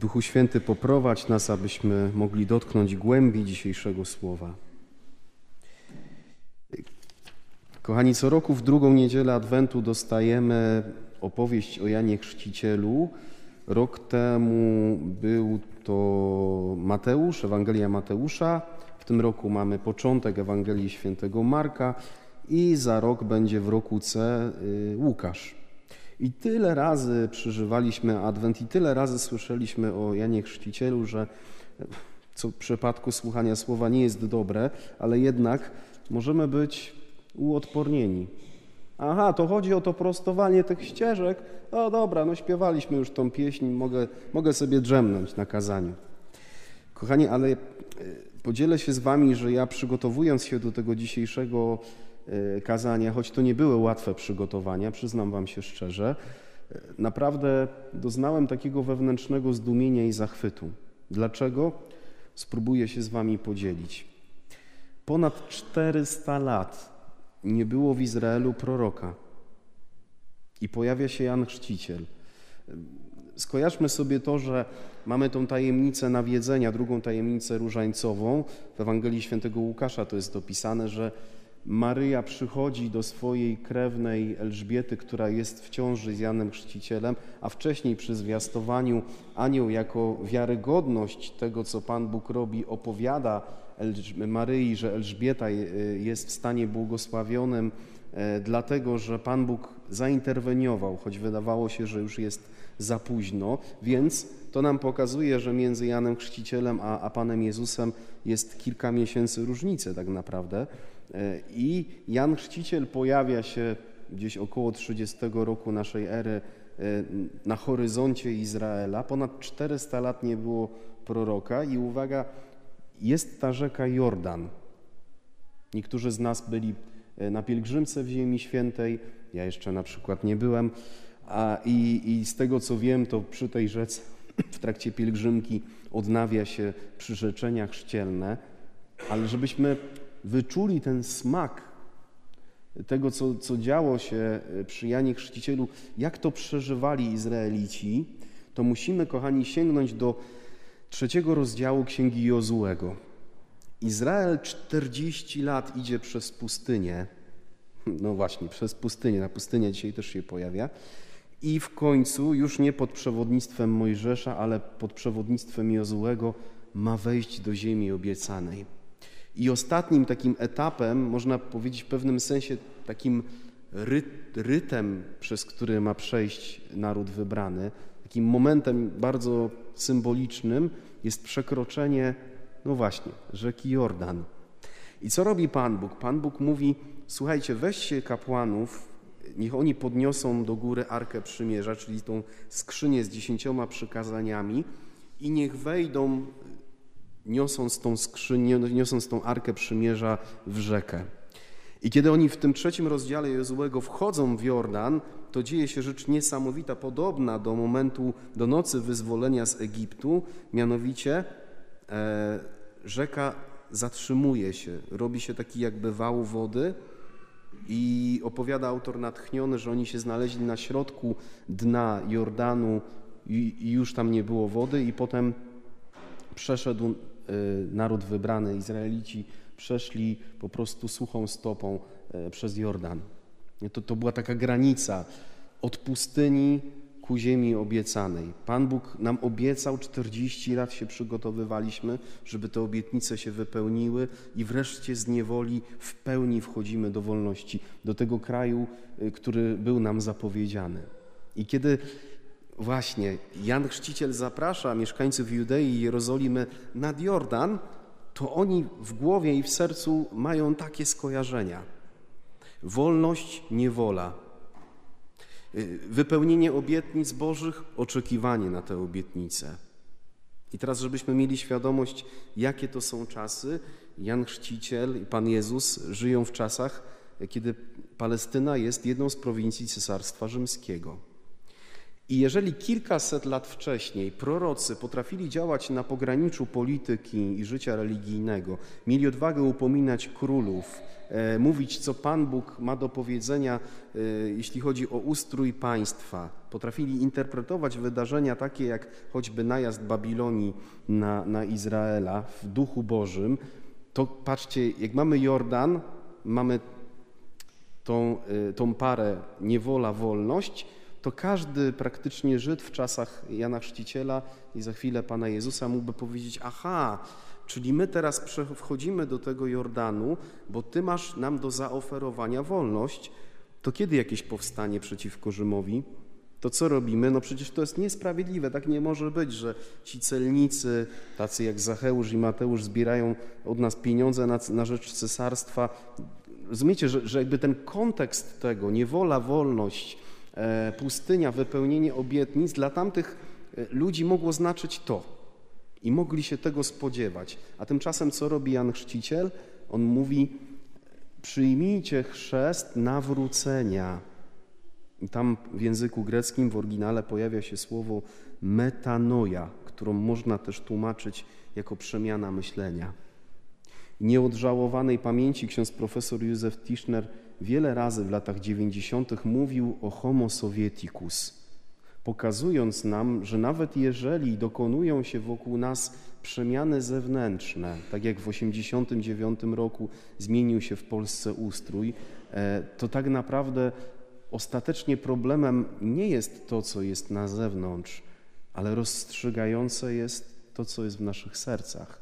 Duchu Święty, poprowadź nas, abyśmy mogli dotknąć głębi dzisiejszego słowa. Kochani, co roku w drugą niedzielę Adwentu dostajemy opowieść o Janie Chrzcicielu. Rok temu był to Mateusz, Ewangelia Mateusza. W tym roku mamy początek Ewangelii Świętego Marka i za rok będzie w roku C y, Łukasz. I tyle razy przeżywaliśmy Adwent i tyle razy słyszeliśmy o Janie Chrzcicielu, że co w przypadku słuchania słowa nie jest dobre, ale jednak możemy być uodpornieni. Aha, to chodzi o to prostowanie tych ścieżek. O dobra, no śpiewaliśmy już tą pieśń, mogę, mogę sobie drzemnąć na kazaniu. Kochani, ale e, podzielę się z wami, że ja przygotowując się do tego dzisiejszego kazania, choć to nie były łatwe przygotowania, przyznam wam się szczerze, e, naprawdę doznałem takiego wewnętrznego zdumienia i zachwytu. Dlaczego? Spróbuję się z wami podzielić. Ponad 400 lat nie było w Izraelu proroka. I pojawia się Jan Chrzciciel. Skojarzmy sobie to, że mamy tą tajemnicę nawiedzenia, drugą tajemnicę różańcową. W Ewangelii Świętego Łukasza to jest dopisane, że Maryja przychodzi do swojej krewnej Elżbiety, która jest w ciąży z Janem Chrzcicielem, a wcześniej przy zwiastowaniu anioł jako wiarygodność tego, co Pan Bóg robi, opowiada Maryi, że Elżbieta jest w stanie błogosławionym, e, dlatego że Pan Bóg zainterweniował, choć wydawało się, że już jest za późno, więc to nam pokazuje, że między Janem Chrzcicielem a, a Panem Jezusem jest kilka miesięcy różnicy tak naprawdę. E, I Jan Chrzciciel pojawia się gdzieś około 30 roku naszej ery e, na horyzoncie Izraela. Ponad 400 lat nie było proroka i uwaga, jest ta rzeka Jordan. Niektórzy z nas byli e, na pielgrzymce w Ziemi Świętej, ja jeszcze na przykład nie byłem, a, i, i z tego co wiem, to przy tej rzece w trakcie pielgrzymki odnawia się przyrzeczenia chrzcielne, ale żebyśmy wyczuli ten smak tego, co, co działo się przy Janie Chrzcicielu, jak to przeżywali Izraelici, to musimy, kochani, sięgnąć do trzeciego rozdziału Księgi Jozułego. Izrael 40 lat idzie przez pustynię. No właśnie, przez pustynię. Na pustynia dzisiaj też się pojawia. I w końcu, już nie pod przewodnictwem Mojżesza, ale pod przewodnictwem Jozułego, ma wejść do ziemi obiecanej. I ostatnim takim etapem, można powiedzieć w pewnym sensie takim rytem, przez który ma przejść naród wybrany, takim momentem bardzo symbolicznym jest przekroczenie, no właśnie, rzeki Jordan. I co robi Pan Bóg? Pan Bóg mówi: Słuchajcie, weźcie kapłanów, niech oni podniosą do góry arkę przymierza, czyli tą skrzynię z dziesięcioma przykazaniami, i niech wejdą, niosąc tą skrzynię, niosąc tą arkę przymierza w rzekę. I kiedy oni w tym trzecim rozdziale Jezułego wchodzą w Jordan, to dzieje się rzecz niesamowita, podobna do momentu, do nocy wyzwolenia z Egiptu, mianowicie e, rzeka zatrzymuje się, robi się taki jakby wał wody i opowiada autor natchniony, że oni się znaleźli na środku dna Jordanu i, już tam nie było wody i potem przeszedł e, naród wybrany, Izraelici przeszli po prostu suchą stopą e, przez Jordan. To, to była taka granica od pustyni ku ziemi obiecanej. Pan Bóg nam obiecał, 40 lat się przygotowywaliśmy, żeby te obietnice się wypełniły i wreszcie z niewoli w pełni wchodzimy do wolności, do tego kraju, y, który był nam zapowiedziany. I kiedy właśnie Jan Chrzciciel zaprasza mieszkańców Judei i Jerozolimy nad Jordan, to oni w głowie i w sercu mają takie skojarzenia. Wolność, niewola. Y, wypełnienie obietnic Bożych, oczekiwanie na te obietnice. I teraz, żebyśmy mieli świadomość, jakie to są czasy, Jan Chrzciciel i Pan Jezus żyją w czasach, kiedy Palestyna jest jedną z prowincji Cesarstwa Rzymskiego. I jeżeli kilkaset lat wcześniej prorocy potrafili działać na pograniczu polityki i życia religijnego, mieli odwagę upominać królów, e, mówić, co Pan Bóg ma do powiedzenia, e, jeśli chodzi o ustrój państwa, potrafili interpretować wydarzenia takie jak choćby najazd Babilonii na, na Izraela w duchu Bożym, to patrzcie, jak mamy Jordan, mamy tą, e, tą parę niewola, wolność, to każdy praktycznie Żyd w czasach Jana Chrzciciela i za chwilę Pana Jezusa mógłby powiedzieć: Aha, czyli my teraz wchodzimy do tego Jordanu, bo Ty masz nam do zaoferowania wolność. To kiedy jakieś powstanie przeciwko Rzymowi? To co robimy? No przecież to jest niesprawiedliwe, tak nie może być, że ci celnicy, tacy jak Zacheusz i Mateusz, zbierają od nas pieniądze na, na rzecz cesarstwa. Rozumiecie, że, że jakby ten kontekst tego, niewola, wolność, pustynia, wypełnienie obietnic dla tamtych e, ludzi mogło znaczyć to. I mogli się tego spodziewać. A tymczasem co robi Jan Chrzciciel? On mówi: Przyjmijcie chrzest nawrócenia. I tam w języku greckim w oryginale pojawia się słowo metanoja, którą można też tłumaczyć jako przemiana myślenia. Nieodżałowanej pamięci ksiądz profesor Józef Tischner wiele razy w latach 90. mówił o homo sovieticus, pokazując nam, że nawet jeżeli dokonują się wokół nas przemiany zewnętrzne, tak jak w 89 roku zmienił się w Polsce ustrój, e, to tak naprawdę ostatecznie problemem nie jest to, co jest na zewnątrz, ale rozstrzygające jest to, co jest w naszych sercach.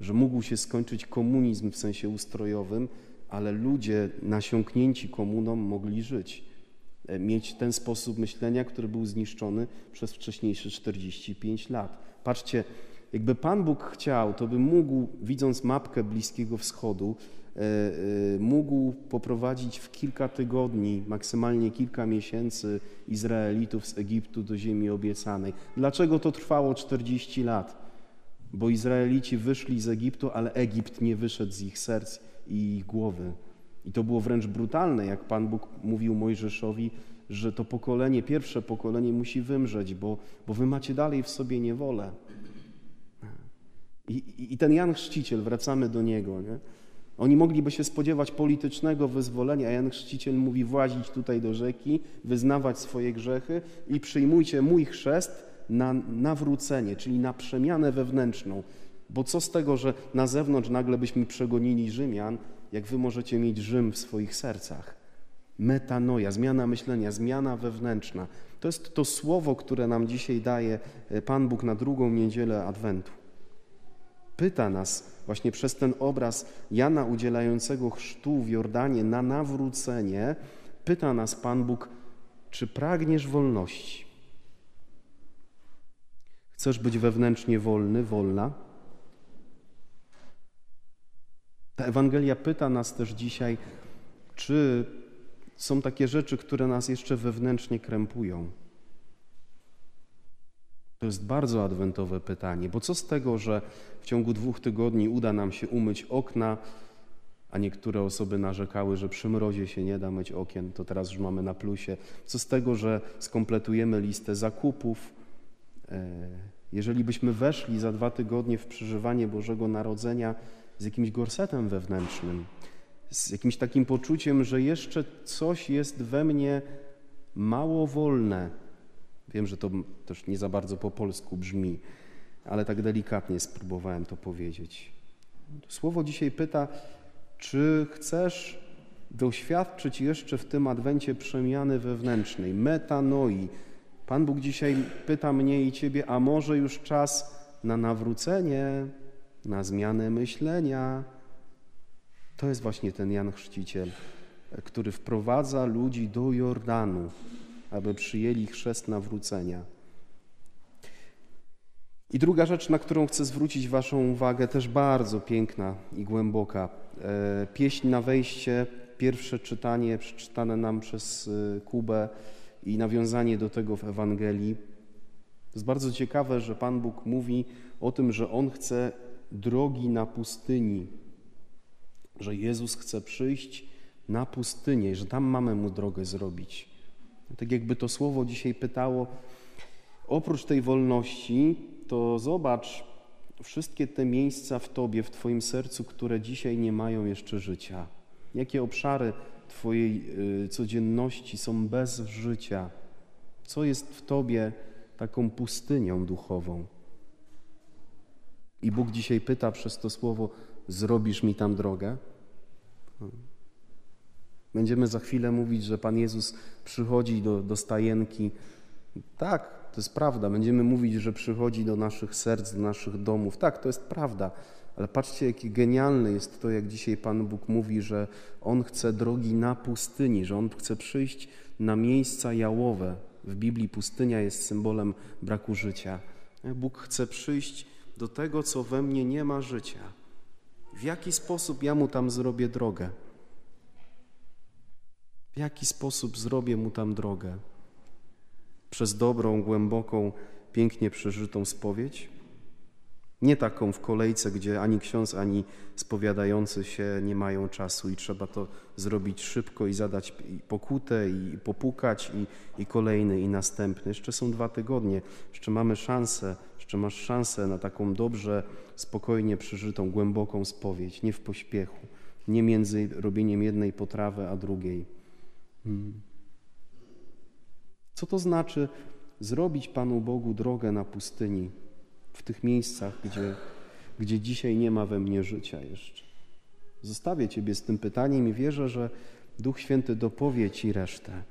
Że mógł się skończyć komunizm w sensie ustrojowym, ale ludzie nasiąknięci komuną mogli żyć, e, mieć ten sposób myślenia, który był zniszczony przez wcześniejsze 45 lat. Patrzcie, jakby Pan Bóg chciał, to by mógł, widząc mapkę Bliskiego Wschodu, e, e, mógł poprowadzić w kilka tygodni, maksymalnie kilka miesięcy Izraelitów z Egiptu do ziemi obiecanej. Dlaczego to trwało 40 lat? Bo Izraelici wyszli z Egiptu, ale Egipt nie wyszedł z ich serc i głowy. I to było wręcz brutalne, jak Pan Bóg mówił Mojżeszowi, że to pokolenie, pierwsze pokolenie musi wymrzeć, bo, bo wy macie dalej w sobie niewolę. I, i, I ten Jan Chrzciciel, wracamy do niego, nie? Oni mogliby się spodziewać politycznego wyzwolenia, a Jan Chrzciciel mówi włazić tutaj do rzeki, wyznawać swoje grzechy i przyjmujcie mój chrzest na nawrócenie, czyli na przemianę wewnętrzną, bo co z tego, że na zewnątrz nagle byśmy przegonili Rzymian, jak wy możecie mieć Rzym w swoich sercach? Metanoja, zmiana myślenia, zmiana wewnętrzna. To jest to słowo, które nam dzisiaj daje e, Pan Bóg na drugą niedzielę Adwentu. Pyta nas właśnie przez ten obraz Jana udzielającego chrztu w Jordanie na nawrócenie, pyta nas Pan Bóg, czy pragniesz wolności? Chcesz być wewnętrznie wolny, wolna? Ta Ewangelia pyta nas też dzisiaj, czy są takie rzeczy, które nas jeszcze wewnętrznie krępują. To jest bardzo adwentowe pytanie, bo co z tego, że w ciągu dwóch tygodni uda nam się umyć okna, a niektóre osoby narzekały, że przy mrozie się nie da myć okien, to teraz już mamy na plusie. Co z tego, że skompletujemy listę zakupów? E, jeżeli byśmy weszli za dwa tygodnie w przeżywanie Bożego Narodzenia, z jakimś gorsetem wewnętrznym, z jakimś takim poczuciem, że jeszcze coś jest we mnie mało wolne. Wiem, że to też nie za bardzo po polsku brzmi, ale tak delikatnie spróbowałem to powiedzieć. Słowo dzisiaj pyta, czy chcesz doświadczyć jeszcze w tym adwencie przemiany wewnętrznej, metanoi. Pan Bóg dzisiaj pyta mnie i Ciebie, a może już czas na nawrócenie, na zmianę myślenia. To jest właśnie ten Jan Chrzciciel, który wprowadza ludzi do Jordanu, aby przyjęli chrzest nawrócenia. I druga rzecz, na którą chcę zwrócić Waszą uwagę, też bardzo piękna i głęboka. E, pieśń na wejście, pierwsze czytanie przeczytane nam przez e, Kubę i nawiązanie do tego w Ewangelii. To jest bardzo ciekawe, że Pan Bóg mówi o tym, że On chce drogi na pustyni, że Jezus chce przyjść na pustynię, że tam mamy Mu drogę zrobić. Tak jakby to słowo dzisiaj pytało, oprócz tej wolności, to zobacz wszystkie te miejsca w Tobie, w Twoim sercu, które dzisiaj nie mają jeszcze życia. Jakie obszary Twojej y, codzienności są bez życia? Co jest w Tobie taką pustynią duchową? I Bóg dzisiaj pyta przez to słowo: Zrobisz mi tam drogę? Będziemy za chwilę mówić, że Pan Jezus przychodzi do, do stajenki. Tak, to jest prawda. Będziemy mówić, że przychodzi do naszych serc, do naszych domów. Tak, to jest prawda. Ale patrzcie, jakie genialne jest to, jak dzisiaj Pan Bóg mówi, że On chce drogi na pustyni, że On chce przyjść na miejsca jałowe. W Biblii pustynia jest symbolem braku życia. Bóg chce przyjść do tego, co we mnie nie ma życia. W jaki sposób ja mu tam zrobię drogę? W jaki sposób zrobię mu tam drogę? Przez dobrą, głęboką, pięknie przeżytą spowiedź? Nie taką w kolejce, gdzie ani ksiądz, ani spowiadający się nie mają czasu i trzeba to zrobić szybko i zadać pokutę, i popukać, i, i kolejny, i następny. Jeszcze są dwa tygodnie, jeszcze mamy szansę, jeszcze masz szansę na taką dobrze, spokojnie przeżytą, głęboką spowiedź, nie w pośpiechu, nie między robieniem jednej potrawy a drugiej. Hmm. Co to znaczy zrobić Panu Bogu drogę na pustyni? W tych miejscach, gdzie, gdzie dzisiaj nie ma we mnie życia jeszcze. Zostawię Ciebie z tym pytaniem i wierzę, że Duch Święty dopowie Ci resztę.